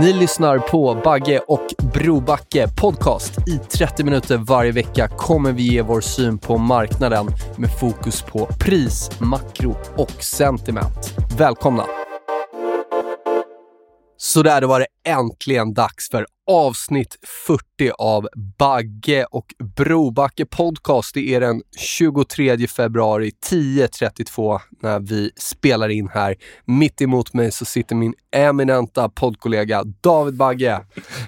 Ni lyssnar på Bagge och Brobacke podcast. I 30 minuter varje vecka kommer vi ge vår syn på marknaden med fokus på pris, makro och sentiment. Välkomna! Så där, då var det äntligen dags för avsnitt 40 av Bagge och Brobacke podcast. Det är den 23 februari 10.32 när vi spelar in här. Mitt emot mig så sitter min eminenta poddkollega David Bagge.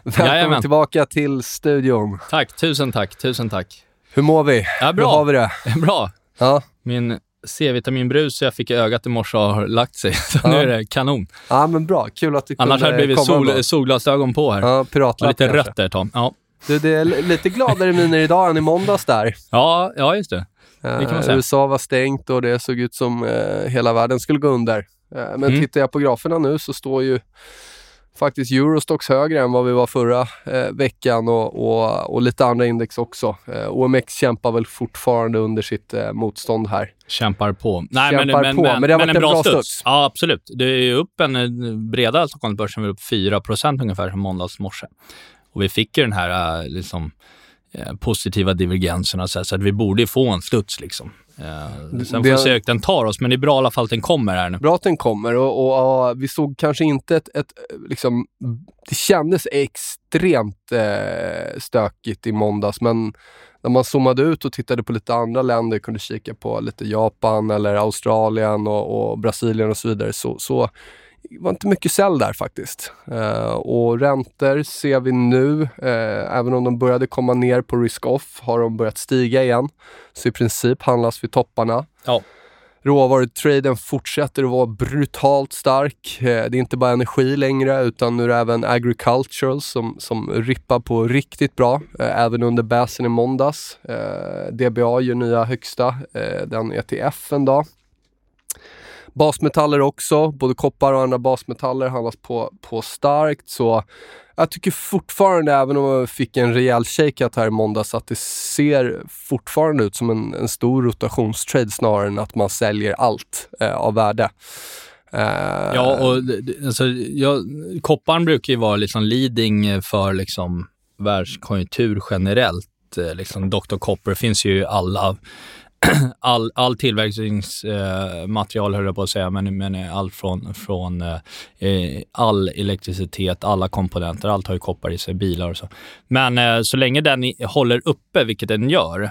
Välkommen Jajamän. tillbaka till studion. Tack, tusen tack, tusen tack. Hur mår vi? Ja, bra. Hur har vi det? Bra. Ja, Min C-vitaminbrus jag fick i ögat i morse har lagt sig, så Ja. nu är det kanon. ja men bra. Kul att du Annars kunde hade det blivit sol, solglasögon på här. Ja, Och piratlapp lite kanske. rött där Tom. Ja. Du, det är li- lite gladare miner idag än i måndags där. Ja, ja, just det. kan man Eh, säga. USA var stängt och det såg ut som eh, hela världen skulle gå under. Eh, men Mm. tittar jag på graferna nu så står ju faktiskt Eurostox högre än vad vi var förra eh, veckan och, och, och lite andra index också. Eh, OMX kämpar väl fortfarande under sitt eh, motstånd här. Kämpar på. Nej, Kämpar på, men det har varit en bra studs. Ja, absolut. Det är upp en eh, breda Stockholmsbörsen, var upp 4% ungefär som måndags morse. Och vi fick ju den här eh, liksom, eh, positiva divergenserna, så, här, så att vi borde få en studs. Liksom. Eh, sen får vi se hur den tar oss, men det är bra i alla fall att den kommer här nu. Bra att den kommer och, och, ja, vi såg kanske inte ett, ett liksom, det kändes extremt eh, stökigt i måndags men när man zoomade ut och tittade på lite andra länder, kunde kika på lite Japan eller Australien och, och Brasilien och så vidare, så, så var inte mycket sälj där faktiskt. Eh, och räntor ser vi nu, eh, även om de började komma ner på risk-off, har de börjat stiga igen. Så i princip handlas vid topparna. Ja. Råvarutraden fortsätter att vara brutalt stark. Eh, Det är inte bara energi längre utan nu är det även agricultural som, som rippar på riktigt bra. Eh, Även under bäsen i måndags. Eh, DBA gör nya högsta, eh, den ETFen då. Basmetaller också, både koppar och andra basmetaller handlas på, på starkt. Så jag tycker fortfarande, även om jag fick en rejäl shakeout här i måndags, att det ser fortfarande ut som en, en stor rotationstrade snarare än att man säljer allt eh, av värde. Eh, Ja, och alltså, jag, kopparn brukar ju vara liksom leading för liksom världskonjunktur generellt. Eh, liksom Dr. Copper finns ju i alla all, all tillverkningsmaterial, eh, höll jag på att säga, men, men allt från, från eh, eh all elektricitet, alla komponenter, allt har ju koppar i sig, bilar och så. Men eh, så länge den i, håller uppe, vilket den gör,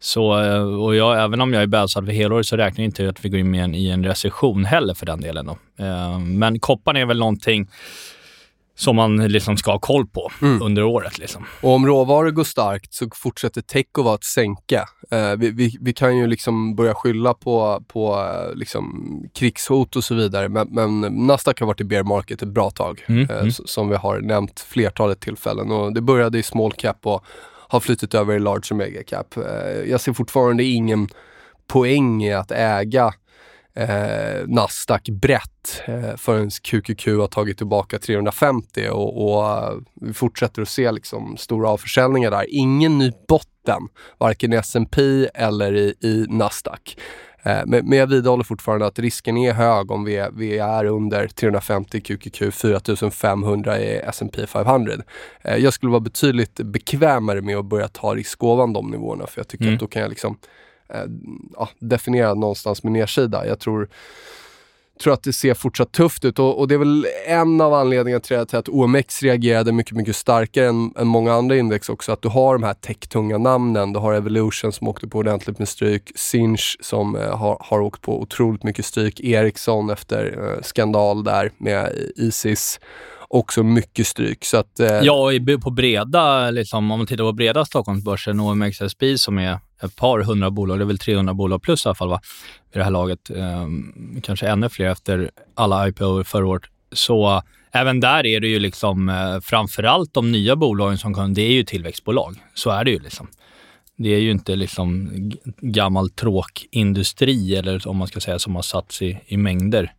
så, eh, och jag, även om jag är bälsad för helåret så räknar jag inte att vi går in i en, i en recession heller för den delen. Då. Eh, Men kopparn är väl någonting som man liksom ska ha koll på under året. Liksom. Och om råvaror går starkt så fortsätter tech att sänke. Eh, vi, vi, vi kan ju liksom börja skylla på, på eh, liksom krigshot och så vidare, men, men Nasdaq har varit i bear market ett bra tag, Mm, eh, mm. som vi har nämnt flertalet tillfällen. Och det började i small cap och har flyttat över i large och mega cap. Eh, jag ser fortfarande ingen poäng i att äga eh, Nasdaq brett eh, förrän QQQ har tagit tillbaka 350 och, och eh, vi fortsätter att se liksom stora avförsäljningar där. Ingen ny botten, varken i S&P eller i, i Nasdaq. Eh, Men, men jag vidhåller fortfarande att risken är hög om vi är, vi är under 350 QQQ, 4500 i S&P 500. Eh, Jag skulle vara betydligt bekvämare med att börja ta risk ovan de nivåerna för jag tycker Mm. att då kan jag liksom Eh, ja, definierad någonstans med nedsida. Jag tror tror att det ser fortsatt tufft ut och, och, det är väl en av anledningarna till att, till att OMX reagerade mycket, mycket starkare än, än många andra index också. Att du har de här techtunga namnen. Du har Evolution som åkte på ordentligt med stryk, Sinch som eh, har, har åkt på otroligt mycket stryk, Ericsson efter eh, skandal där med Isis också mycket stryk. Så att, eh... Ja, på breda, liksom, om man tittar på breda Stockholmsbörsen, OMXSB som är ett par hundra bolag, det är väl 300 bolag plus i alla fall va, vid det här laget. Eh, kanske ännu fler efter alla IPO förra året. Så även där är det ju liksom eh, framförallt de nya bolagen som kommer, det är ju tillväxtbolag. Så är det ju liksom. Det är ju inte liksom gammal tråkindustri eller om man ska säga som har satts i, i mängder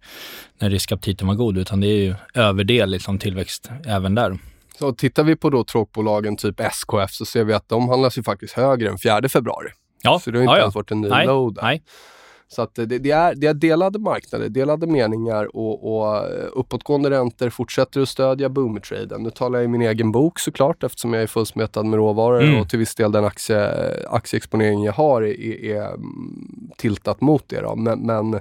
när riskaptiten var god, utan det är ju överdel liksom tillväxt även där. Så tittar vi på då tråkbolagen typ SKF så ser vi att de handlas ju faktiskt högre än 4 februari. Ja. Så det har inte ja, ens varit en ny Nej. low där. Nej. Så att det, det, är, det är delade marknader, delade meningar och, och eh, uppåtgående räntor fortsätter att stödja boomertraden. Nu talar jag i min egen bok såklart eftersom jag är fullsmetad med råvaror mm. och till viss del den aktie, aktieexponering jag har är, är, är mm, tiltat mot det. Då. Men, men Eh,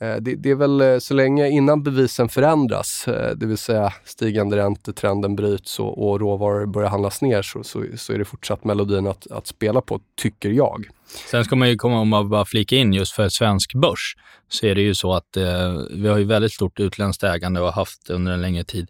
Eh, det, det, är väl eh, så länge innan bevisen förändras, eh, det vill säga stigande räntor, trenden bryts och, och råvaror börjar handlas ner så, så, så, är det fortsatt melodin att, att spela på, tycker jag. Sen ska man ju komma om att bara flika in just för svensk börs så är det ju så att eh, vi har ju väldigt stort utländskt ägande och har haft under en längre tid.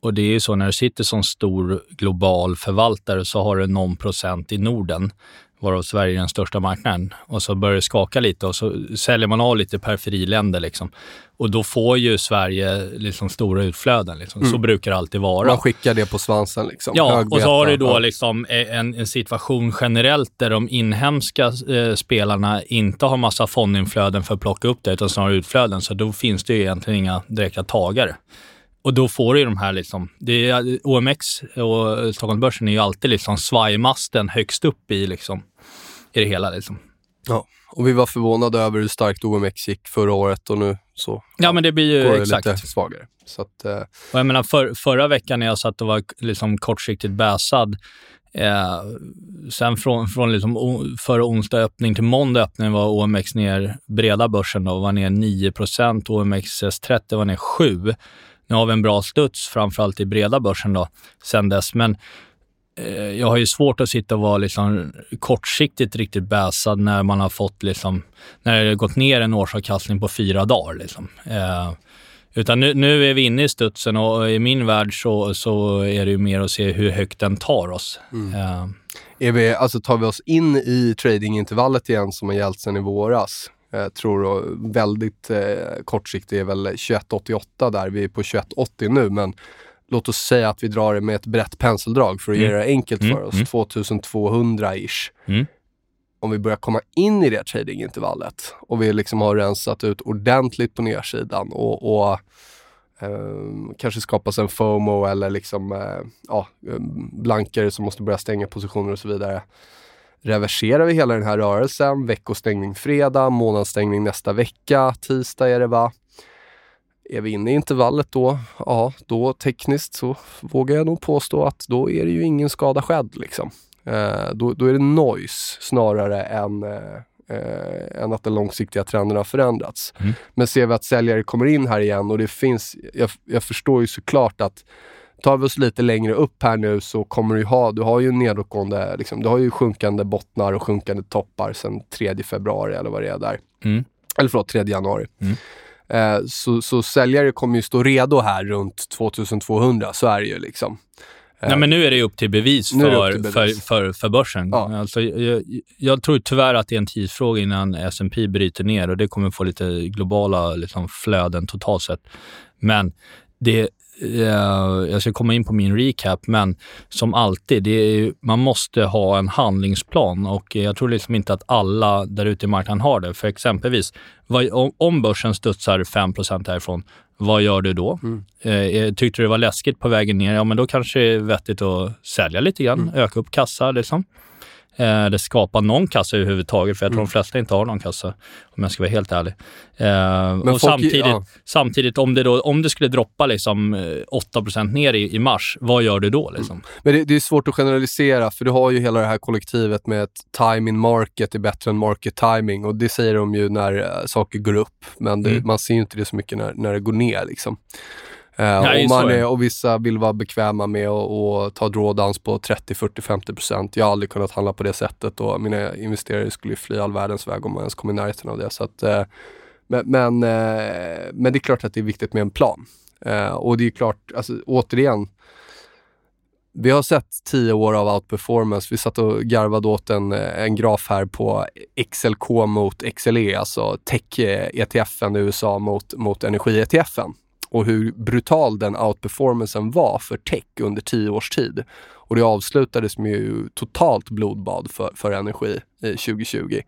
Och det är ju så när du sitter som stor global förvaltare så har du någon procent i Norden varav Sverige är den största marknaden. Och så börjar det skaka lite och så säljer man av lite periferiländer. Liksom. Och då får ju Sverige liksom stora utflöden. Liksom. Mm. Så brukar det alltid vara. Man skickar det på svansen. Liksom. Ja, Högbeta. och så har du då liksom en, en, situation generellt där de inhemska eh, spelarna inte har massa fondinflöden för att plocka upp det, utan snarare utflöden. Så då finns det ju egentligen inga direkta tagare. Och då får du ju de här liksom, det är, OMX och Stockholmsbörsen är ju alltid liksom svajmasten högst upp i liksom, i det hela liksom. Ja, och vi var förvånade över hur starkt OMX gick förra året och nu så ja, men det blir ju går det exakt. lite svagare. Så att, eh. och jag menar, för, förra veckan när jag satt och var liksom kortsiktigt bäsad, eh, sen från, från liksom förra onsdag öppning till måndag öppning var OMX ner, breda börsen då, var ner 9% OMXS30 var ner 7 nu har vi en bra studs, framförallt i breda börsen då, sen dess. Men eh, jag har ju svårt att sitta och vara liksom kortsiktigt riktigt bäsad när man har fått liksom, när det har gått ner en årsavkastning på fyra dagar. Liksom. Eh, utan nu, nu, är vi inne i studsen och i min värld så, så är det ju mer att se hur högt den tar oss. Mm. Eh. Är vi, alltså tar vi oss in i tradingintervallet igen som har gällt sedan i våras? Jag tror väldigt eh, kortsiktigt är väl 2188 där. Vi är på 2180 nu, men låt oss säga att vi drar det med ett brett penseldrag för att mm. göra det enkelt för mm. oss. 2200-ish. Mm. Om vi börjar komma in i det tradingintervallet och vi liksom har rensat ut ordentligt på nedsidan och, och eh, kanske skapas en FOMO eller liksom eh, ja, blankare som måste börja stänga positioner och så vidare reverserar vi hela den här rörelsen. Veckostängning fredag, månadsstängning nästa vecka, tisdag är det va? Är vi inne i intervallet då, ja då tekniskt så vågar jag nog påstå att då är det ju ingen skada skedd liksom. Eh, då, då, är det noise snarare än, eh, än att den långsiktiga trenden har förändrats. Mm. Men ser vi att säljare kommer in här igen och det finns, jag, jag förstår ju såklart att Tar vi oss lite längre upp här nu så kommer du ha, du har ju nedåtgående, liksom, du har ju sjunkande bottnar och sjunkande toppar sedan 3 februari eller vad det är där. Mm. Eller förlåt, 3 januari. Mm. Eh, så, så säljare kommer ju stå redo här runt 2200, så är det ju liksom. Nej, men nu är det upp till bevis, för, till bevis. För, för, för, börsen. Ja. Alltså, jag, jag, tror tyvärr att det är en tidsfråga innan S&P bryter ner och det kommer få lite globala liksom, flöden totalt sett. Men det, jag ska komma in på min recap, men som alltid, är, man måste ha en handlingsplan och jag tror liksom inte att alla där ute i marknaden har det. För exempelvis, om börsen studsar 5% härifrån, vad gör du då? Mm. Eh, tyckte du det var läskigt på vägen ner? Ja, men då kanske det är vettigt att sälja lite grann, mm. öka upp kassa liksom. Eh, eller skapa någon kassa överhuvudtaget, för jag tror Mm. de flesta inte har någon kassa, om jag ska vara helt ärlig. Eh, Men och folk- samtidigt, ja. samtidigt om, det då, om det skulle droppa liksom, eh, 8% ner i, i mars, vad gör du då? Liksom? Men det, det är svårt att generalisera för du har ju hela det här kollektivet med att time in market är bättre än market timing och det säger de ju när eh, saker går upp. Men det, Mm. man ser ju inte det så mycket när, när det går ner liksom. Eh, Nej, och, man är och vissa vill vara bekväma med att ta drawdowns på 30, 40, 50 procent. Jag har aldrig kunnat handla på det sättet och mina investerare skulle fly all världens väg om man ens kom i närheten av det. Så att, eh, men, men, eh, men det är klart att det är viktigt med en plan. Eh, och det är klart, alltså, återigen, vi har sett tio år av outperformance. Vi satt och garvade åt en, en graf här på XLK mot XLE, alltså tech-ETFen i USA mot, mot energi-ETFen. Och hur brutal den outperformancen var för tech under tio års tid. Och det avslutades med ju totalt blodbad för, för energi i 2020.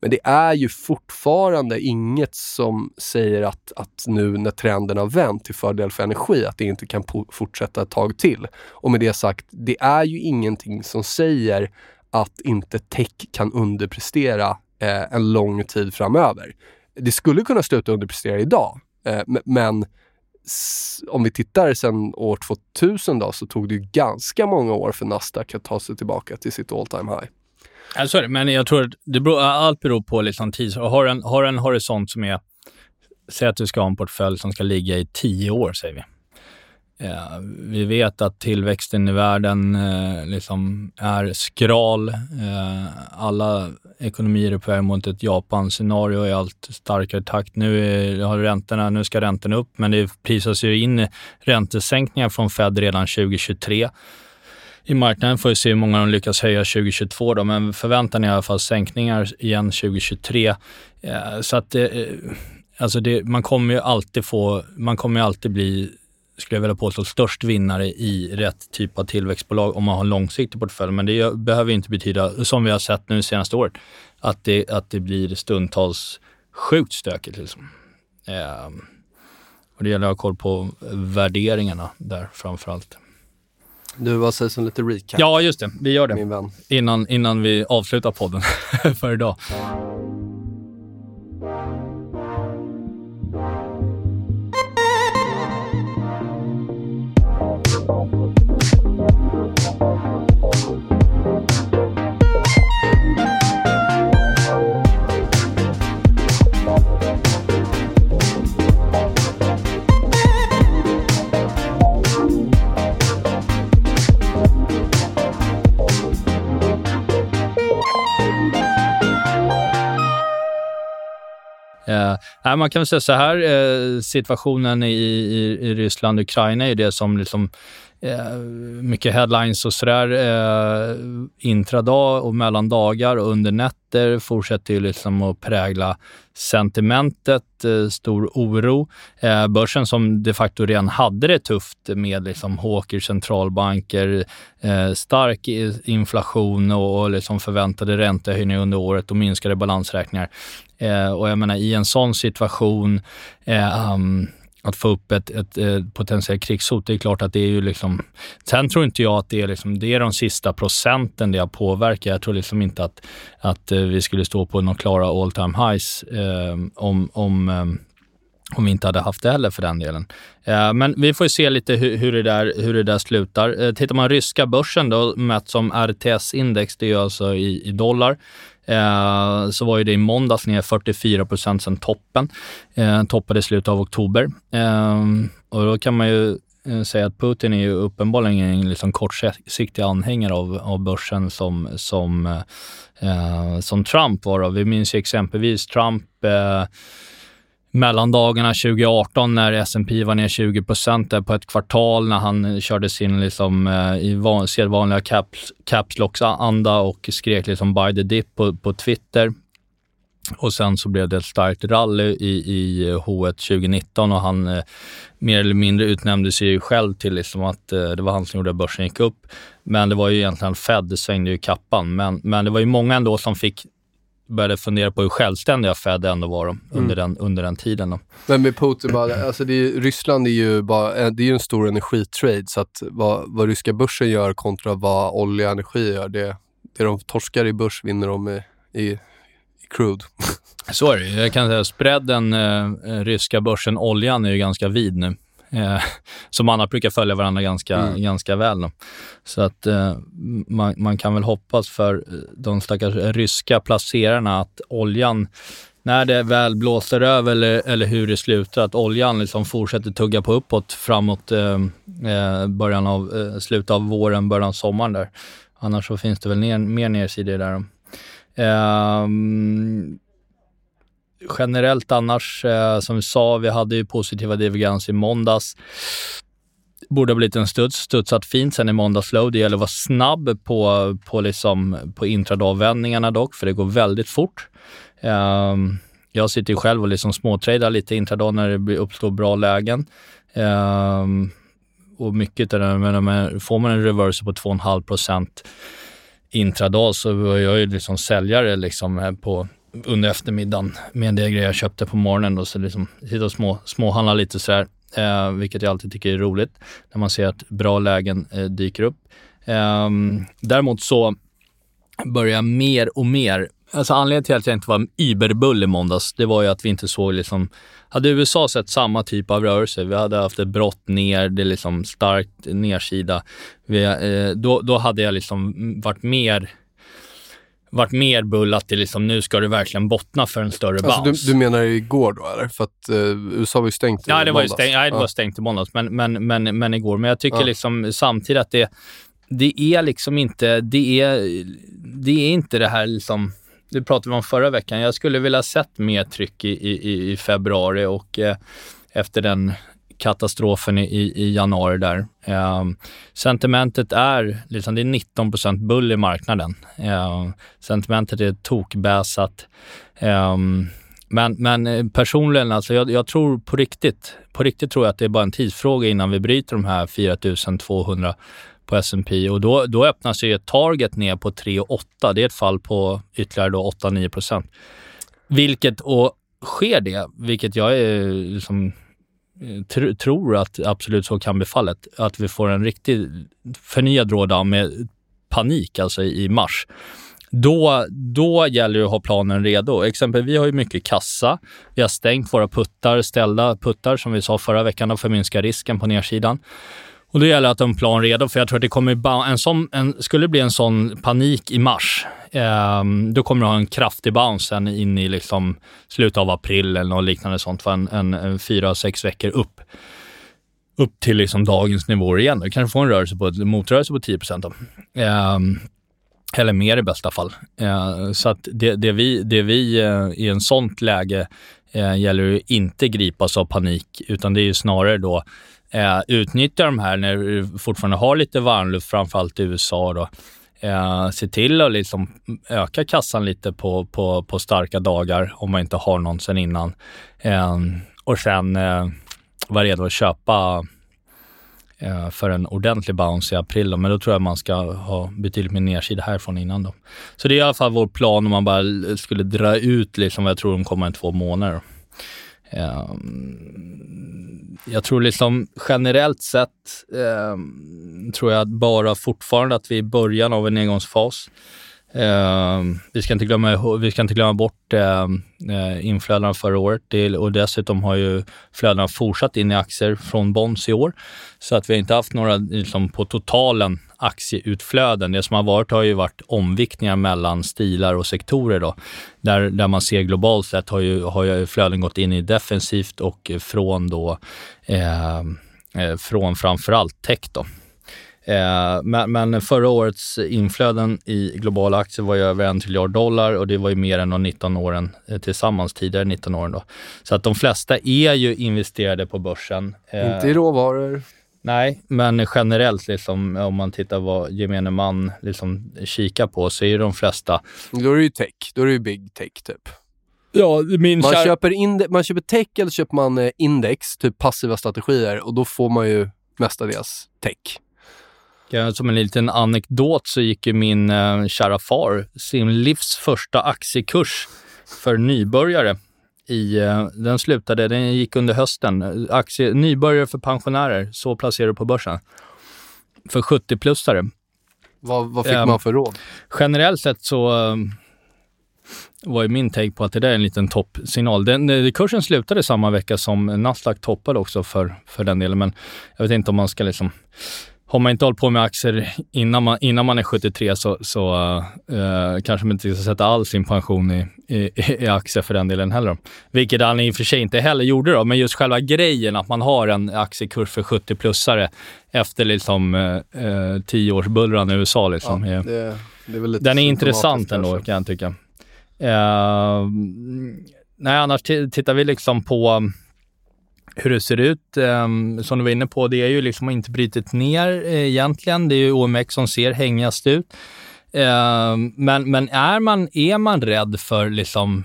Men det är ju fortfarande inget som säger att, att nu när trenden har vänt till fördel för energi, att det inte kan po- fortsätta ett tag till. Och med det sagt, det är ju ingenting som säger att inte tech kan underprestera eh, en lång tid framöver. Det skulle kunna sluta underprestera idag, Eh, men om vi tittar sedan år 2000 då, så tog det ju ganska många år för Nasdaq att ta sig tillbaka till sitt all time high. Ja, så är det. Men jag tror att det beror, allt beror på liksom tid. Har en, har en horisont som är... Säg att du ska ha en portfölj som ska ligga i tio år, säger vi. Eh, vi vet att tillväxten i världen eh, liksom är skral. Eh, alla ekonomier är på väg mot ett Japan-scenario i allt starkare takt. Nu, är, har räntorna, nu ska räntorna upp, men det prisas ju in räntesänkningar från Fed redan 2023 i marknaden. Får vi se hur många de lyckas höja 2022 då, men förväntan är i alla fall sänkningar igen 2023. Eh, så att det, eh, alltså det, man kommer ju alltid få, man kommer ju alltid bli skulle jag vilja påstå, störst vinnare i rätt typ av tillväxtbolag om man har en långsiktig portfölj. Men det behöver inte betyda, som vi har sett nu senaste året, att det, att det blir stundtals sjukt stökigt. Liksom. Eh, och det gäller att ha koll på värderingarna där framför allt. Du, vad sägs om lite recap? Ja, just det. Vi gör det innan, innan vi avslutar podden för idag. Eh, man kan väl säga så här, eh, situationen i, i, i Ryssland och Ukraina är det som liksom, eh, mycket headlines och sådär. Eh, intradag och mellan dagar och under nätter fortsätter ju liksom att prägla sentimentet, eh, stor oro. Eh, börsen som de facto redan hade det tufft med liksom Hawker centralbanker, eh, stark inflation och, och liksom förväntade räntehöjningar under året och minskade balansräkningar. Eh, och jag menar i en sån situation eh, um, att få upp ett, ett, ett potentiellt krigshot, det är klart att det är ju liksom... Sen tror inte jag att det är, liksom, det är de sista procenten det har påverkat. Jag tror liksom inte att, att eh, vi skulle stå på några klara all time highs eh, om, om, eh, om vi inte hade haft det heller för den delen. Eh, men vi får ju se lite hur, hur, det, där, hur det där slutar. Eh, tittar man ryska börsen då, mätt som RTS-index, det är alltså i, i dollar, eh, så var ju det i måndags ner 44 procent sen toppen. Eh, toppade i slutet av oktober. Eh, och då kan man ju eh, säga att Putin är ju uppenbarligen en liksom kortsiktig anhängare av, av börsen som, som, eh, eh, som Trump var. Då. Vi minns ju exempelvis Trump eh, mellandagarna 2018 när S&P var ner 20 där på ett kvartal när han eh, körde sin liksom, eh, i van, sedvanliga caps, caps anda och skrek liksom buy the dip på, på Twitter. Och sen så blev det ett starkt rally i, i eh, H1 2019 och han eh, mer eller mindre utnämnde sig ju själv till liksom att eh, det var han som gjorde att börsen gick upp. Men det var ju egentligen Fed svängde ju kappan. Men, men det var ju många ändå som fick började fundera på hur självständiga Fed ändå var de, under, den, under den tiden. Då. Men med Putin, bara, alltså det är, Ryssland är ju, bara, eh, det är en stor energitrade så att vad, vad ryska börsen gör kontra vad olja och energi gör, det, det de torskar i börs vinner de i, i, i crude. Så är det Jag kan säga spreaden, eh, ryska börsen, oljan är ju ganska vid nu. Eh, som annars brukar följa varandra ganska, mm. ganska väl. Då. Så att eh, man, man, kan väl hoppas för de stackars ryska placerarna att oljan när det väl blåser över eller, eller hur det slutar, att oljan liksom fortsätter tugga på uppåt framåt eh, eh, början av, eh, slutet av våren, början av sommaren där. Annars så finns det väl ner, mer nedsidor där. Eh, generellt annars, eh, som vi sa, vi hade ju positiva divergens i måndags. Borde ha blivit en studs, studsat fint sen i måndags low. Det gäller att vara snabb på, på, liksom, på intradagvändningarna dock, för det går väldigt fort. Eh, jag sitter ju själv och liksom småtradar lite intradag när det uppstår bra lägen. Eh, och mycket av det, men får man en reverse på 2,5 procent intradag så är jag ju liksom säljare liksom på, under eftermiddagen med en del grejer jag köpte på morgonen. Då, så liksom sitta och små, småhandla lite sådär, eh, vilket jag alltid tycker är roligt när man ser att bra lägen eh, dyker upp. Eh, däremot så börjar jag mer och mer Alltså anledningen till att jag inte var überbull i måndags, det var ju att vi inte såg liksom... Hade USA sett samma typ av rörelse, vi hade haft ett brott ner, det är liksom starkt nedsida, vi, eh, då, då hade jag liksom varit mer varit mer bull att det liksom, nu ska det verkligen bottna för en större alltså, bounce. Du, du menar igår då eller? För att eh, USA var ju stängt i ja, det måndags. Var stängt, nej, det var stängt i måndags, men, men, men, men igår. Men jag tycker ja. liksom samtidigt att det, det är liksom inte, det är, det är inte det här liksom det pratade vi om förra veckan. Jag skulle vilja sett mer tryck i, i, i februari och eh, efter den katastrofen i, i januari där. Eh, sentimentet är, liksom, det är 19% bull i marknaden. Eh, sentimentet är tokbäsat. Eh, men, men eh, personligen, alltså jag, jag, tror på riktigt, på riktigt tror jag att det är bara en tidsfråga innan vi bryter de här 4200 på S&P och då, då öppnas ju ett target ner på 3,8. Det är ett fall på ytterligare 8-9. Vilket, och sker det, vilket jag är liksom, Eh, tr tror att absolut så kan bli fallet, att vi får en riktig förnyad drawdown med panik alltså i mars. Då, då gäller det att ha planen redo. Exempel, vi har ju mycket kassa. Vi har stängt våra puttar, ställda puttar som vi sa förra veckan för att minska risken på nedsidan. Och då gäller det att ha en plan redo, för jag tror att det kommer en sån, en, skulle det bli en sån panik i mars, eh, då kommer du ha en kraftig bounce sen in i liksom slutet av april eller något liknande sånt, för en, en, en fyra, sex veckor upp upp till liksom dagens nivåer igen. Du kanske får en rörelse på, en motrörelse på 10 procent. Eh, eller mer i bästa fall. Eh, så att det, det, vi, det vi eh, i en sånt läge eh, gäller ju inte gripas av panik, utan det är ju snarare då eh, utnyttja de här när du fortfarande har lite varmluft, framförallt i USA. Då. Eh, se till att liksom öka kassan lite på, på, på starka dagar om man inte har någon sen innan. Eh, och sen eh, vara redo att köpa eh, för en ordentlig bounce i april. Då. Men då tror jag man ska ha betydligt mer nedsida härifrån innan. Då. Så det är i alla fall vår plan om man bara skulle dra ut liksom vad jag tror de kommer två månader. Ehm, jag tror liksom generellt sett eh, tror jag bara fortfarande att vi är i början av en nedgångsfas. Eh, vi, ska inte glömma, vi ska inte glömma bort ehm, eh, inflödena förra året det, och dessutom har ju flödena fortsatt in i aktier från bonds i år. Så att vi har inte haft några liksom, på totalen aktieutflöden. Det som har varit har ju varit omviktningar mellan stilar och sektorer. Då. Där, där man ser globalt sett har ju, har ju flöden gått in i defensivt och från, då, eh, eh från framförallt tech. Då. Eh, men, men, förra årets inflöden i globala aktier var ju över en triljard dollar och det var ju mer än de 19 åren eh, tillsammans, tidigare 19 åren. Då. Så att de flesta är ju investerade på börsen. Eh, Inte i råvaror. Nej, men generellt liksom, om man tittar vad gemene man liksom kikar på så är ju de flesta... Då är det ju tech. Då är det ju big tech typ. Ja, min man, kär... köper inde- man köper tech eller köper man eh, index, typ passiva strategier och då får man ju mestadels tech. Ja, som en liten anekdot så gick ju min eh, kära far sin livs första aktiekurs för nybörjare i, eh, den slutade, den gick under hösten. Aktie, nybörjare för pensionärer, så placerar du på börsen. För 70-plussare. Vad, vad fick Ehm, man för råd? Generellt sett så eh, var ju min take på att det där är en liten toppsignal. Den, eh, kursen slutade samma vecka som Nasdaq toppade också för, för den delen, men jag vet inte om man ska liksom har man inte hållit på med aktier innan man, innan man är 73 så, så eh, kanske man inte ska sätta all sin pension i, i, i aktier för den delen heller. Vilket han i och för sig inte heller gjorde då, men just själva grejen att man har en aktiekurs för 70-plussare efter liksom eh, eh, 10-årsbullran i USA. Liksom. Ja, det, det är den är intressant ändå kanske. kan jag tycka. Eh, nej, annars tittar vi liksom på hur det ser ut. Ehm, som du var inne på, det är ju liksom inte brutit ner eh, egentligen. Det är ju OMX som ser hängigast ut. Ehm, men men är, man, är man rädd för liksom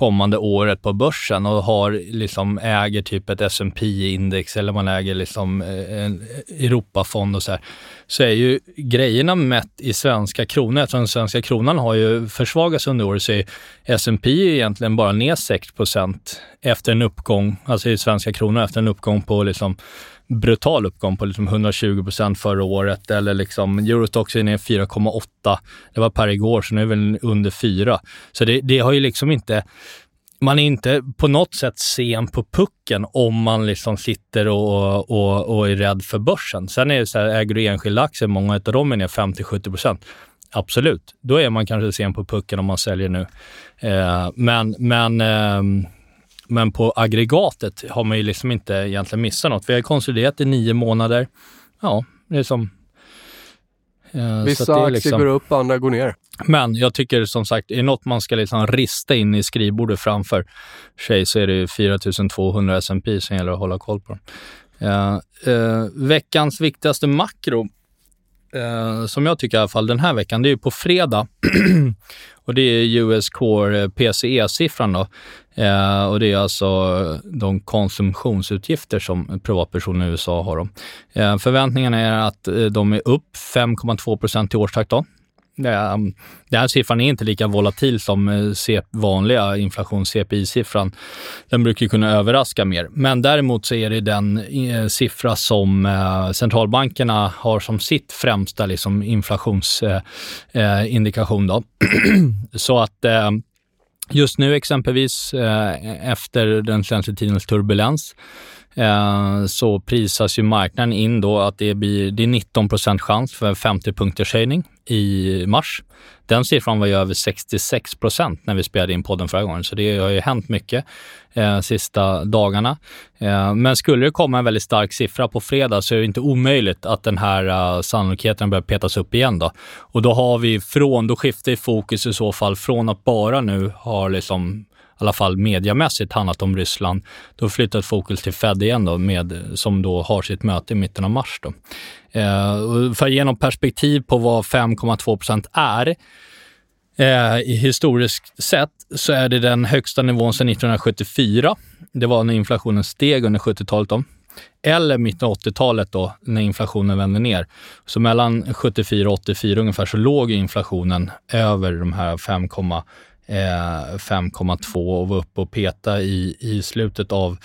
kommande året på börsen och har liksom äger typ ett S&P index eller man äger liksom eh, en Europafond och så här, så är ju grejerna mätt i svenska kronor, eftersom den svenska kronan har ju försvagats under året, så är S&P egentligen bara ner 6 efter en uppgång, alltså i svenska kronor, efter en uppgång på liksom brutal uppgång på liksom 120% förra året eller liksom Eurostox är ner 4,8. Det var per igår, så nu är väl under 4. Så det, det har ju liksom inte man är inte på något sätt sen på pucken om man liksom sitter och, och, och är rädd för börsen. Sen är det så här, äger du enskilda aktier, många av dem är ner 50-70 procent. Absolut, då är man kanske sen på pucken om man säljer nu. Eh, men, men, eh, men på aggregatet har man ju liksom inte egentligen missat något. Vi har konsoliderat i nio månader. Ja, det är som... eh, Vissa att det är aktier liksom- går upp, andra går ner. men jag tycker som sagt, är det något man ska liksom rista in i skrivbordet framför sig så är det ju 4200 S&P som gäller att hålla koll på. Eh, eh, veckans viktigaste makro, eh, som jag tycker i alla fall den här veckan, det är ju på fredag. och det är US Core eh, PCE-siffran då. Eh, och det är alltså de konsumtionsutgifter som privatpersoner i USA har. Då. Eh, förväntningarna är att eh, de är upp 5,2 procent i årstakt då. Ehm, den här siffran är inte lika volatil som eh, vanliga inflations-CPI-siffran. Den brukar ju kunna överraska mer. Men däremot så är det den eh, siffra som eh, centralbankerna har som sitt främsta liksom, inflationsindikation. då. så att ehm, just nu exempelvis efter den senaste tidens turbulens Eh, så prisas ju marknaden in då att det blir det är 19 chans för 50 punkters höjning i mars. Den siffran var ju över 66% när vi spelade in podden förra gången, så det har ju hänt mycket eh, sista dagarna. Eh, men skulle det komma en väldigt stark siffra på fredag så är det inte omöjligt att den här eh, sannolikheten börjar petas upp igen då. Och då har vi från, då skiftar ju fokus i så fall från att bara nu ha liksom alla fall mediamässigt handlat om Ryssland. Då flyttat fokus till Fed igen då, med, som då har sitt möte i mitten av mars. Då. Eh, för att ge något perspektiv på vad 5,2 procent är, eh, historiskt sett så är det den högsta nivån sedan 1974. Det var när inflationen steg under 70-talet. Då. Eller mitten av 80-talet då, när inflationen vände ner. Så mellan 74 och 84 ungefär så låg inflationen över de här 5, Eh, 5,2 och var uppe och peta i, i slutet av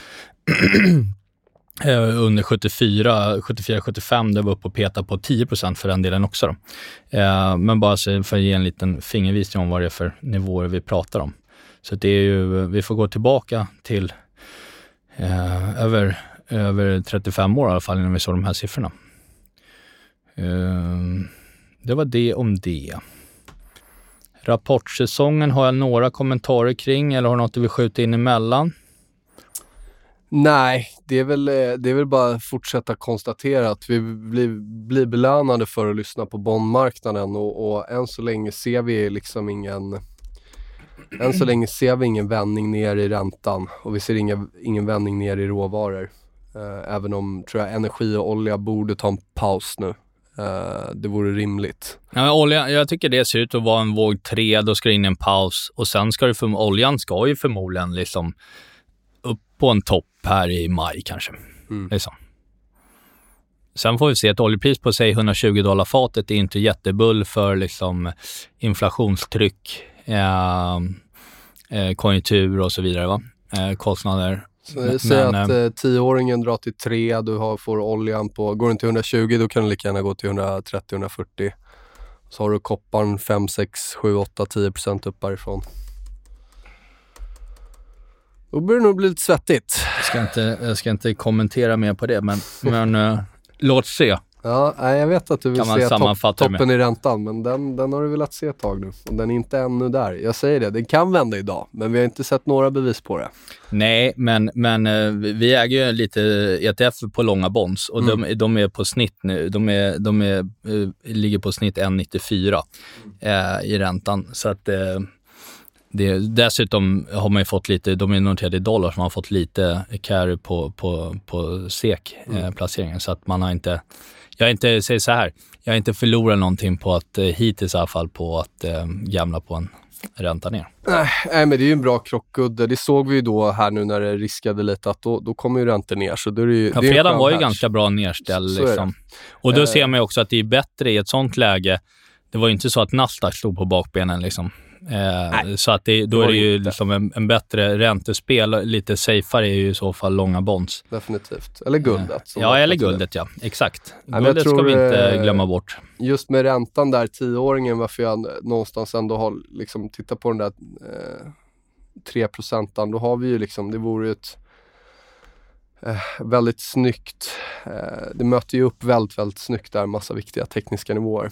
eh, under 74, 74-75, där var uppe och peta på 10% för den delen också. Då. Eh, men bara för att ge en liten fingervisning om vad det är för nivåer vi pratar om. Så det är ju, vi får gå tillbaka till eh, över, över 35 år i alla fall innan vi såg de här siffrorna. Eh, det var det om det. Rapportsäsongen har jag några kommentarer kring eller har du något du vill skjuta in emellan? Nej, det är, väl, eh, det är väl bara att fortsätta konstatera att vi blir, blir belönade för att lyssna på bondmarknaden och, och än så länge ser vi liksom ingen än så länge ser vi ingen vändning ner i räntan och vi ser inga, ingen vändning ner i råvaror. Eh, även om, tror jag, energi och olja borde ta en paus nu. Eh, det vore rimligt. Ja, olja, jag tycker det ser ut att vara en våg tre, då ska det in en paus och sen ska det för, oljan ska ju förmodligen liksom upp på en topp här i maj kanske. Mm. Liksom. Sen får vi se, ett oljepris på säg 120 dollar fatet är inte jättebull för liksom inflationstryck, eh, eh, konjunktur och så vidare. Va? Eh, kostnader. Så säg att eh, tioåringen drar till 3, du har, får oljan på, går den till 120 då kan den lika gärna gå till 130-140. Så har du kopparn 5, 6, 7, 8, 10 procent upp härifrån. Då börjar det nog bli lite svettigt. Jag ska inte, jag ska inte kommentera mer på det, men, men uh, låt se. Ja, jag vet att du vill Kan se det toppen i räntan, men den, den har du velat se ett tag nu. Och den är inte ännu där. Jag säger det, det kan vända idag, men vi har inte sett några bevis på det. Nej, men, men eh, vi äger ju lite ETF på långa bonds och Mm. de, de är på snitt nu. De, är, de är, eh, ligger på snitt 1,94 eh, i räntan. Så att eh, det, dessutom har man ju fått lite, de är noterade i dollar, så man har fått lite carry på, på, på SEK-placeringen. så att man har inte, jag inte, säger så här, jag har inte förlorat någonting på att, eh, hittills i alla fall, på att eh, gamla på en ränta ner. Nej, nej, men det är ju en bra krockudde. Det såg vi ju då här nu när det riskade lite att då, då kommer ju räntor ner. Så då är det ju, Ja, det fredagen var ju ganska bra nerställ. Så är det. Liksom. Och då Eh. ser man ju också att det är bättre i ett sånt läge. Det var ju inte så att Nasdaq stod på bakbenen. Liksom. Eh, så att det, då det är det ju inte. liksom en, en bättre räntespel. Lite safeare är ju i så fall långa bonds. Definitivt. Eller guldet. som Ja, eller guldet ja. Exakt. jag Guldet ska tror, vi inte eh, glömma bort. Just med räntan där, tioåringen, varför jag någonstans ändå har liksom tittat på den där eh, 3 procentan, då har vi ju liksom, det vore ju ett eh, väldigt snyggt, eh, det möter ju upp väldigt, väldigt snyggt där, massa viktiga tekniska nivåer.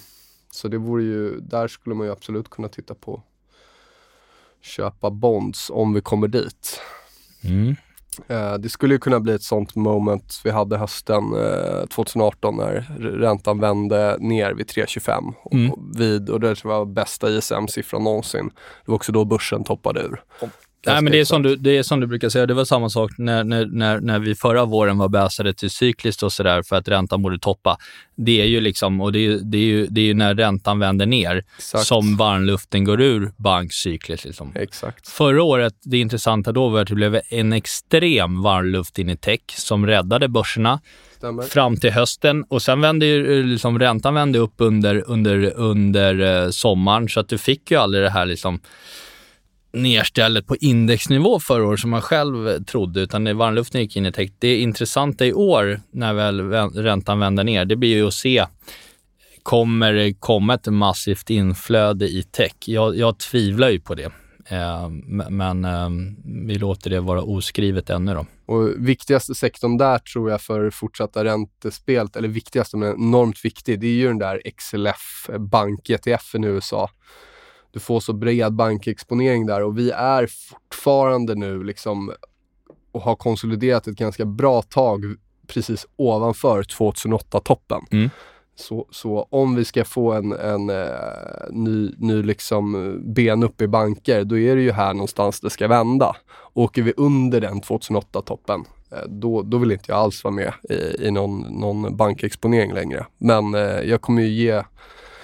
Så det vore ju, där skulle man ju absolut kunna titta på köpa bonds om vi kommer dit. Mm. Eh, det skulle ju kunna bli ett sånt moment vi hade hösten eh, 2018 när r- räntan vände ner vid 3,25 och, Mm. och vid, och det tror jag var bästa ISM-siffran någonsin. Det var också då börsen toppade ur. Nej, men det är, som du, det är som du brukar säga, det var samma sak när, när, när, när vi förra våren var bäsade till cykliskt och sådär för att räntan borde toppa. Det är ju liksom, och det är, det är ju det är när räntan vänder ner Exakt. som varmluften går ur bankcyklet. Liksom. Exakt. Förra året, det intressanta då var att det blev en extrem varmluft in i tech som räddade börserna Stämmer. fram till hösten och sen vände ju eh, liksom, räntan vände upp under, under, under eh, sommaren så att du fick ju aldrig det här liksom nerstället på indexnivå förra året som man själv trodde, utan det varmluften gick in i tech. Det intressanta i år när väl räntan vänder ner, det blir ju att se kommer det komma ett massivt inflöde i tech? Jag, jag tvivlar ju på det. Eh, men eh, vi låter det vara oskrivet ännu då. Och viktigaste sektorn där tror jag för fortsatta räntespelet, eller viktigaste men enormt viktig, det är ju den där XLF eh, bank-ETF i USA. Du får så bred bankexponering där och vi är fortfarande nu liksom och har konsoliderat ett ganska bra tag precis ovanför 2008-toppen. Mm. Så, så om vi ska få en, en eh, ny, ny liksom eh, ben upp i banker, då är det ju här någonstans det ska vända. Åker vi under den 2008-toppen, eh, då, då vill inte jag alls vara med i, i någon, någon bankexponering längre. Men eh, jag kommer ju ge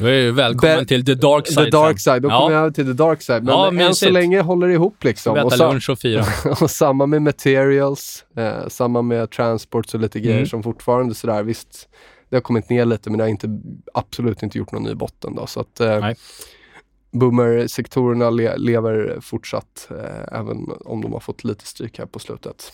välkommen Be- till the dark side. the dark side, då ja, kommer jag över till the dark side. Men Ja, än så länge håller det ihop liksom. Äta Och, sa, lunch och fira. och samma med materials, eh, samma med transports och lite grejer Mm. som fortfarande sådär, visst det har kommit ner lite men det har inte, absolut inte gjort någon ny botten då. Så att eh, boomer-sektorerna le, lever fortsatt, eh, även om de har fått lite stryk här på slutet.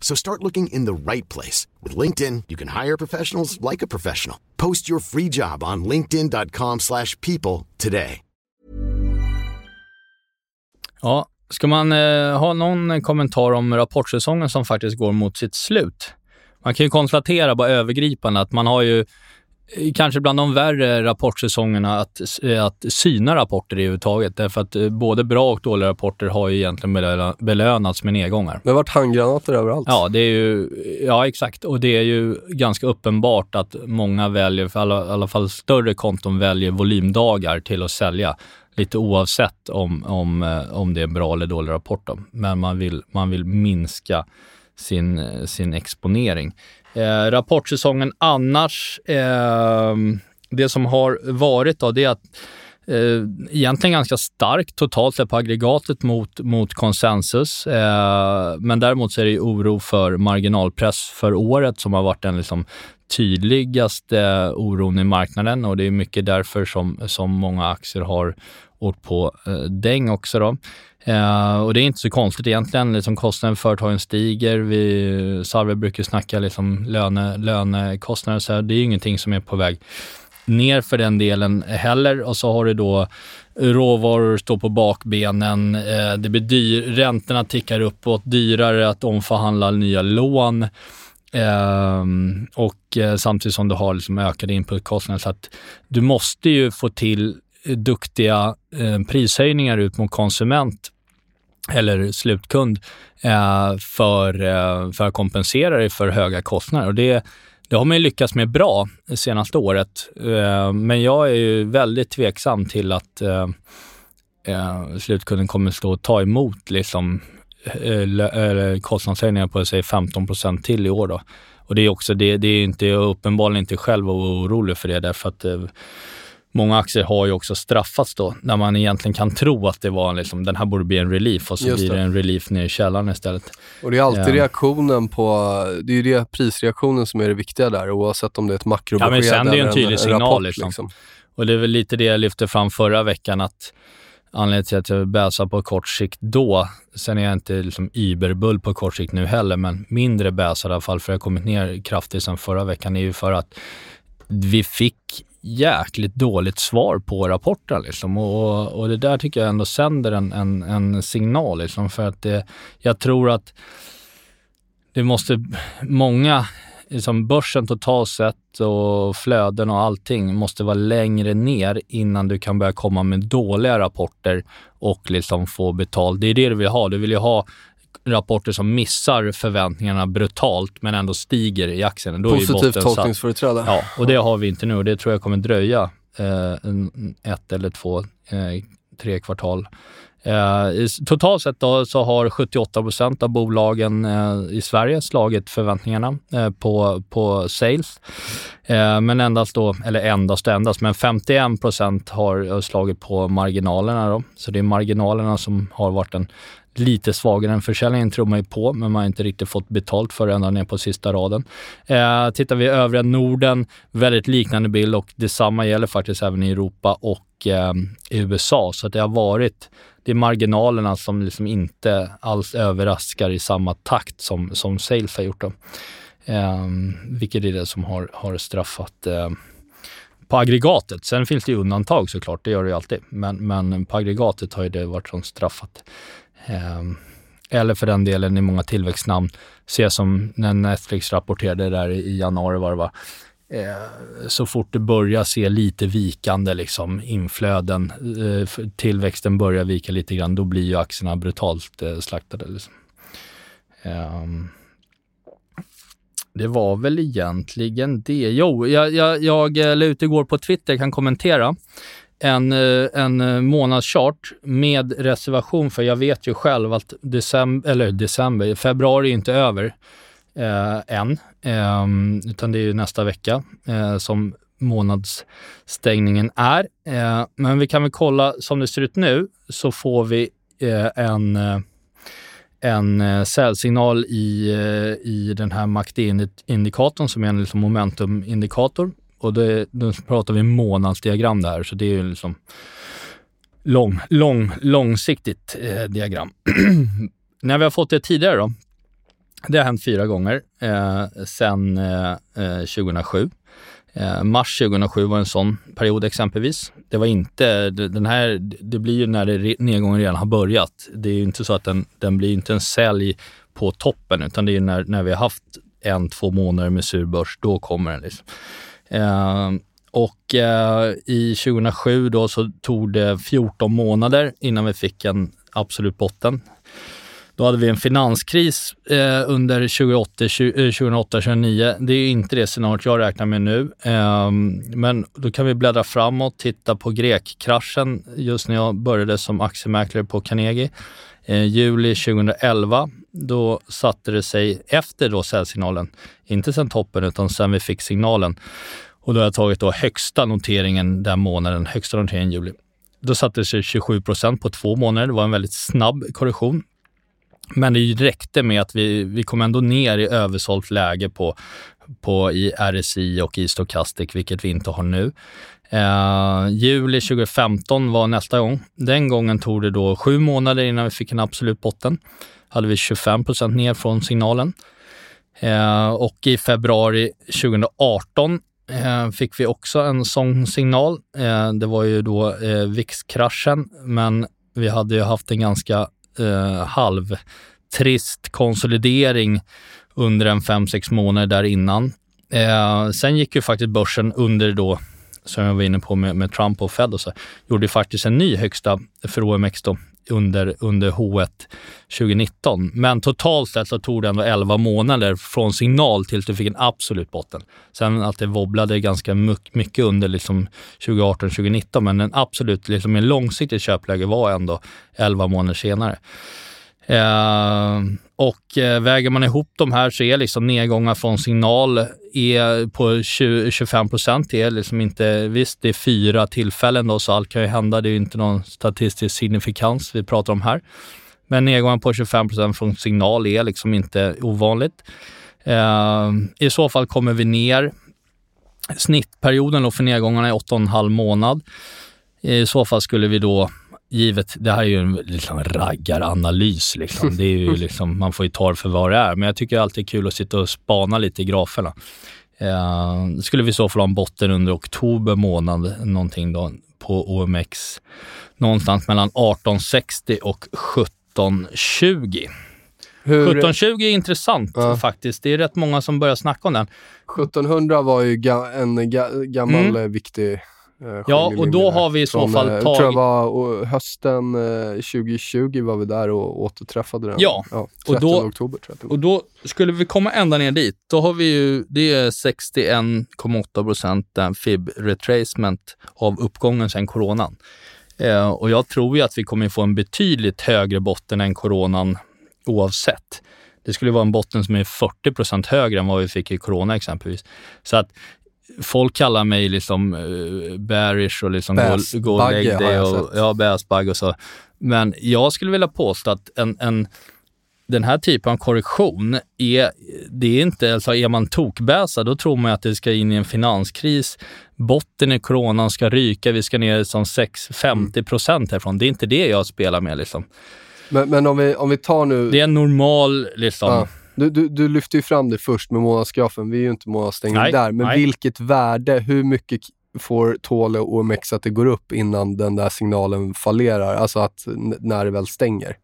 So start looking in the right place. With LinkedIn, you can hire professionals like a professional. Post your free job on linkedin.com slash people today. Ja, ska man eh, ha någon kommentar om rapportsäsongen som faktiskt går mot sitt slut? Man kan ju konstatera bara övergripande att man har ju kanske bland de värre rapportsäsongerna att, att syna rapporter överhuvudtaget. Därför att eh, både bra och dåliga rapporter har ju egentligen belönats med nedgångar. Det har varit handgranater överallt. Ja, det är ju, ja, exakt. Och det är ju ganska uppenbart att många väljer, för alla, i alla fall större konton väljer volymdagar till att sälja. Lite oavsett om, om, eh, om det är bra eller dålig rapport. Då. Men man vill, man vill minska sin, sin exponering. Eh, rapportsäsongen annars, eh, det som har varit då, det är att eh, egentligen ganska starkt totalt sett på aggregatet mot, mot konsensus. Eh, men däremot så är det oro för marginalpress för året som har varit den liksom tydligaste eh, oron i marknaden och det är mycket därför som, som många aktier har och på eh, däng också. Då. Eh, och det är inte så konstigt egentligen. Liksom kostnaden för företagen stiger. Vi, Salve brukar snacka liksom löne, lönekostnader. Så här. Det är ingenting som är på väg ner för den delen heller. Och så har du då råvaror står på bakbenen. eh, det blir dyr, räntorna tickar uppåt, dyrare att omförhandla nya lån. Um, och uh, samtidigt som du har liksom ökade inputkostnader. Så att du måste ju få till duktiga eh, prishöjningar ut mot konsument eller slutkund eh, för, eh, för att kompensera dig för höga kostnader. Och det, det har man ju lyckats med bra det senaste året, eh, men jag är ju väldigt tveksam till att eh, eh, slutkunden kommer stå och ta emot liksom, kostnadshöjningar på säg 15% till i år. Då. Och det är också, det, det är inte, uppenbarligen inte själv orolig för det därför att Många aktier har ju också straffats då, när man egentligen kan tro att det var liksom, den här borde bli en relief och så Just blir det. en relief ner i källaren istället. Och det är alltid ja. reaktionen på, det är ju det prisreaktionen som är det viktiga där, oavsett om det är ett makrobesked ja, men sen det är en tydlig en, signal. rapport, liksom. Liksom. Och det är väl lite det jag lyfte fram förra veckan, att anledningen till att jag bäsar på kort sikt då, sen är jag inte liksom überbull på kort sikt nu heller, men mindre bäsad i alla fall, för jag har kommit ner kraftigt sen förra veckan, är ju för att vi fick jäkligt dåligt svar på rapporten. Liksom. Och, och det där tycker jag ändå sänder en, en, en signal. Liksom, för att det, jag tror att det måste, många, liksom börsen totalt sett och flöden och allting måste vara längre ner innan du kan börja komma med dåliga rapporter och liksom få betalt. Det är det du vill ha. Du vill ju ha rapporter som missar förväntningarna brutalt men ändå stiger i aktien. Då Positivt tolkningsföreträde. Ja, och det har vi inte nu och det tror jag kommer dröja eh, ett eller två, eh, tre kvartal. Eh, totalt sett då, så har 78 procent av bolagen eh, i Sverige slagit förväntningarna eh, på, på sales. Eh, men endast då, eller endast och endast, men 51 procent har slagit på marginalerna. Då. Så det är marginalerna som har varit den lite svagare än försäljningen tror man ju på, men man har inte riktigt fått betalt för det ända ner på sista raden. Eh, tittar vi i övriga Norden, väldigt liknande bild och detsamma gäller faktiskt även i Europa och eh, i USA. Så det har varit, det är marginalerna som liksom inte alls överraskar i samma takt som, som sales har gjort. Då. Eh, vilket är det som har, har straffat eh, på aggregatet. Sen finns det ju undantag såklart, det gör det ju alltid. Men, men på aggregatet har ju det varit som straffat. Ehm, eller för den delen i många tillväxtnamn. Se som när Netflix rapporterade där i januari var det var. Ehm, så fort det börjar se lite vikande liksom, inflöden, eh, tillväxten börjar vika lite grann, då blir ju aktierna brutalt eh, slaktade. Liksom. Ehm, det var väl egentligen det. Jo, jag, jag, jag la ut igår på Twitter, kan kommentera en, eh, en eh, månadschart med reservation för jag vet ju själv att december, eller december, februari är inte över eh, än, eh, utan det är ju nästa vecka eh, som månadsstängningen är. Eh, men vi kan väl kolla som det ser ut nu så får vi eh, en en säljsignal i, i den här MACD-indikatorn som är en liksom momentumindikator och det, då pratar vi månadsdiagram där, så det är ju liksom lång, lång, långsiktigt eh, diagram. När vi har fått det tidigare då, det har hänt fyra gånger eh, sedan eh, eh 2007. Eh, mars 2007 var en sån period exempelvis. Det var inte, den här, det blir ju när det, nedgången redan har börjat. Det är ju inte så att den, den blir inte en sälj på toppen, utan det är när, när vi har haft en, två månader med sur börs, då kommer den. Liksom. Eh, och eh, i 2007 då så tog det 14 månader innan vi fick en absolut botten. Då hade vi en finanskris eh, under 2008-2009. Eh, det är inte det scenariot jag räknar med nu. Eh, men då kan vi bläddra framåt, titta på grekkraschen just när jag började som aktiemäklare på Carnegie. Eh, juli 2011, då satte det sig efter då säljsignalen, inte sen toppen utan sen vi fick signalen. Och då har jag tagit då högsta noteringen den månaden, högsta noteringen i juli. Då satte det sig 27 procent på två månader. Det var en väldigt snabb korrektion. Men det räckte med att vi, vi kom ändå ner i översålt läge på, på i RSI och i Stochastic, vilket vi inte har nu. Eh, juli 2015 var nästa gång. Den gången tog det då sju månader innan vi fick en absolut botten. Hade vi 25 procent ner från signalen. Eh, och i februari 2018 eh, fick vi också en sån signal. Eh, det var ju då eh, VIX-kraschen, men vi hade ju haft en ganska eh, halvtrist konsolidering under en 5-6 månader där innan. Eh, sen gick ju faktiskt börsen under då, som jag var inne på med, med Trump och Fed och så, gjorde faktiskt en ny högsta för OMX då under, under H1 2019. Men totalt sett så tog det ändå 11 månader från signal tills du fick en absolut botten. Sen att det wobblade ganska mycket under liksom 2018-2019, men en absolut liksom en långsiktigt köpläge var ändå 11 månader senare. Eh, och eh, väger man ihop de här så är liksom nedgångar från signal är på 20, 25 procent. Det är liksom inte, visst, det är fyra tillfällen då, så allt kan ju hända. Det är ju inte någon statistisk signifikans vi pratar om här. Men nedgångar på 25 procent från signal är liksom inte ovanligt. Eh, I så fall kommer vi ner. Snittperioden då för nedgångarna är 8,5 månad. I så fall skulle vi då givet, det här är ju en liksom raggaranalys. Liksom. Det är ju liksom, man får ju ta det för vad det är, men jag tycker alltid det är kul att sitta och spana lite i graferna. Eh, skulle vi i så fall ha en botten under oktober månad, någonting då, på OMX, någonstans mellan 1860 och 1720. Hur... 1720 är intressant ja. faktiskt. Det är rätt många som börjar snacka om den. 1700 var ju ga en ga gammal mm. Eh, viktig ja, och då har vi i så fall tagit... Jag tror jag var hösten 2020 eh, var vi där och återträffade den. Ja, ja 30 och då, oktober tror jag. Och då skulle vi komma ända ner dit, då har vi ju, det är 61,8 procent FIB retracement av uppgången sedan coronan. Eh, och jag tror ju att vi kommer få en betydligt högre botten än coronan oavsett. Det skulle vara en botten som är 40 procent högre än vad vi fick i corona exempelvis. Så att folk kallar mig liksom uh, bearish och liksom gå, gå och lägg dig. Och, ja, bassbagge och så. Men jag skulle vilja påstå att en, en, den här typen av korrektion är, det är inte, alltså är man tokbäsa, då tror man att det ska in i en finanskris. Botten i coronan ska ryka, vi ska ner som 6-50 procent härifrån. Det är inte det jag spelar med liksom. Men, men om, vi, om vi tar nu... Det är en normal liksom... Ja du, du, du lyfter ju fram det först med månadsgrafen. Vi är ju inte månadsstängning där. Men nej. vilket värde, hur mycket får tål OMX att det går upp innan den där signalen fallerar? Alltså att när det väl stänger.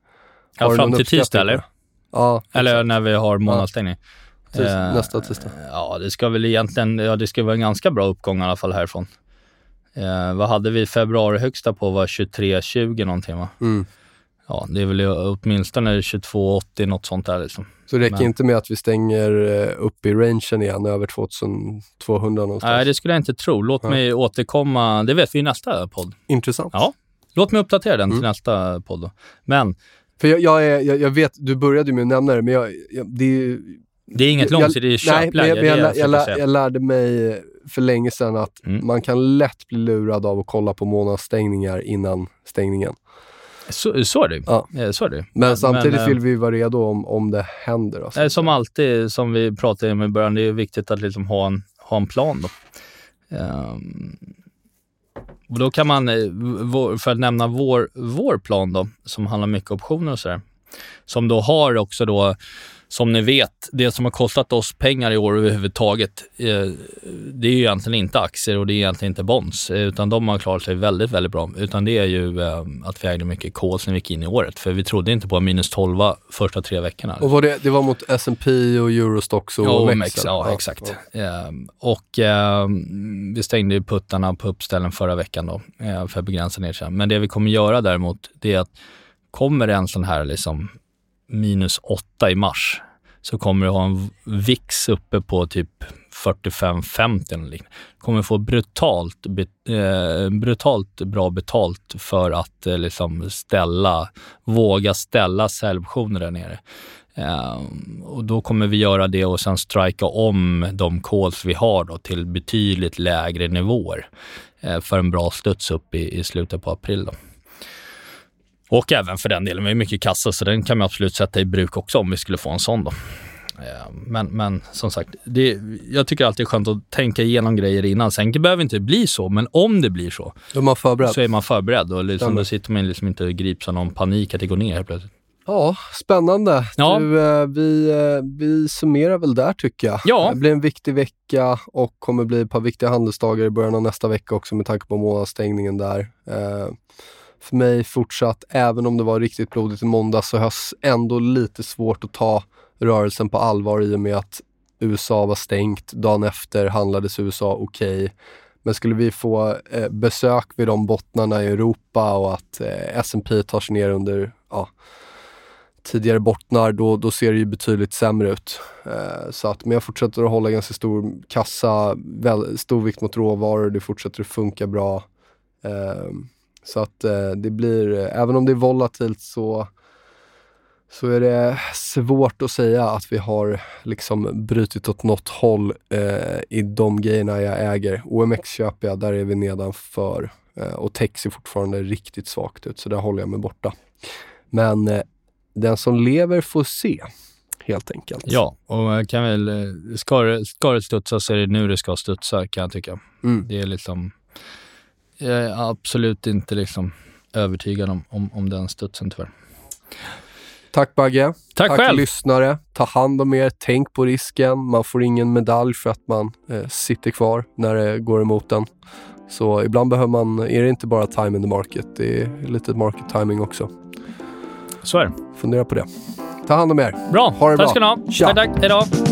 Ja, fram till tisdag eller? Ja. Eller exakt. när vi har månadsstängning. Ja. Tis, eh, nästa tisdag. Ja, det ska väl egentligen, ja det ska vara en ganska bra uppgång i alla fall härifrån. Eh, vad hade vi februari högsta på? var 23,20 någonting va? Mm. Ja, det är väl åtminstone 22,80 något sånt där liksom. Så det räcker Men... inte med att vi stänger eh, upp i rangen igen, över 2200 någonstans? Nej, det skulle jag inte tro. Låt ja. mig återkomma. Det vet vi i nästa podd. Intressant. Ja. Låt mig uppdatera den mm. till nästa podd då. Men... För jag, jag, är, jag, jag, vet, du började med att nämna det, men jag, jag det är det är inget långsiktigt köpläge. Nej, men jag, jag, jag, lär, jag, lärde mig för länge sedan att mm. man kan lätt bli lurad av att kolla på månadsstängningar innan stängningen. Så, så är det ja. så är det Men samtidigt men, vill vi vara redo om, om det händer. Alltså. Som alltid, som vi pratade om i början, det är viktigt att liksom ha, en, ha en plan. Då. Um, och då kan man, eh, för att nämna vår, vår plan då, som handlar mycket om optioner och sådär, som då har också då som ni vet, det som har kostat oss pengar i år överhuvudtaget, eh, det är ju egentligen inte aktier och det är egentligen inte bonds, utan de har klarat sig väldigt, väldigt bra. Utan det är ju eh, att vi ägde mycket kol sen vi gick in i året, för vi trodde inte på minus 12 första tre veckorna. Och var det, det var mot S&P och Eurostox och OMX? OMX, ja, ja, exakt. Ja. Ehm, och eh, vi stängde ju puttarna på uppställen förra veckan då, eh, för att begränsa nedkörningen. Men det vi kommer göra däremot, det är att kommer det en sån här liksom minus 8 i mars så kommer du ha en VIX uppe på typ 45-50 eller liknande. kommer få brutalt, eh, brutalt bra betalt för att eh, liksom ställa, våga ställa säljoptioner där nere. Eh, och då kommer vi göra det och sen strika om de calls vi har då till betydligt lägre nivåer eh, för en bra studs upp i, i slutet på april. Då. Och även för den delen, vi har mycket kassa så den kan man absolut sätta i bruk också om vi skulle få en sån då. Eh, men, men som sagt, det, jag tycker alltid det är skönt att tänka igenom grejer innan. Sen det behöver inte bli så, men om det blir så, Då är man förberedd. så är man förberedd och liksom, då sitter man liksom inte och grips av någon panik att det går ner helt plötsligt. Ja, spännande. Ja. Du, eh, vi, eh, vi summerar väl där tycker jag. Ja. Det blir en viktig vecka och kommer bli ett par viktiga handelsdagar i början av nästa vecka också med tanke på månadsstängningen där. För mig fortsatt, även om det var riktigt blodigt i måndags, så har jag ändå lite svårt att ta rörelsen på allvar i och med att USA var stängt. Dagen efter handlades USA okej. Men skulle vi få eh, besök vid de bottnarna i Europa och att eh, S&P tar sig ner under ja, tidigare bottnar, då, då ser det ju betydligt sämre ut. Eh, så att, men jag fortsätter att hålla ganska stor kassa, väl, stor vikt mot råvaror, det fortsätter att funka bra. Eh, så att eh, det blir, även om det är volatilt så, så är det svårt att säga att vi har liksom brutit åt något håll eh, i de grejerna jag äger. OMX köper jag, där är vi nedanför. Eh, och Tex är fortfarande riktigt svagt ut, så där håller jag mig borta. Men eh, den som lever får se, helt enkelt. Ja, och man kan väl, eh, ska det, ska det studsa så är det nu det ska studsa kan jag tycka. Mm. Det är liksom, jag är absolut inte liksom övertygad om, om, om den studsen tyvärr. Tack Bagge. Tack själv. lyssnare. Ta hand om er. Tänk på risken. Man får ingen medalj för att man eh, sitter kvar när det går emot den. Så ibland behöver man, är det inte bara time in the market, det är lite market timing också. Så är det. Fundera på det. Ta hand om er. Bra, Ha det tack bra. ska ni ha. Tja. Tack, tack. Hej då.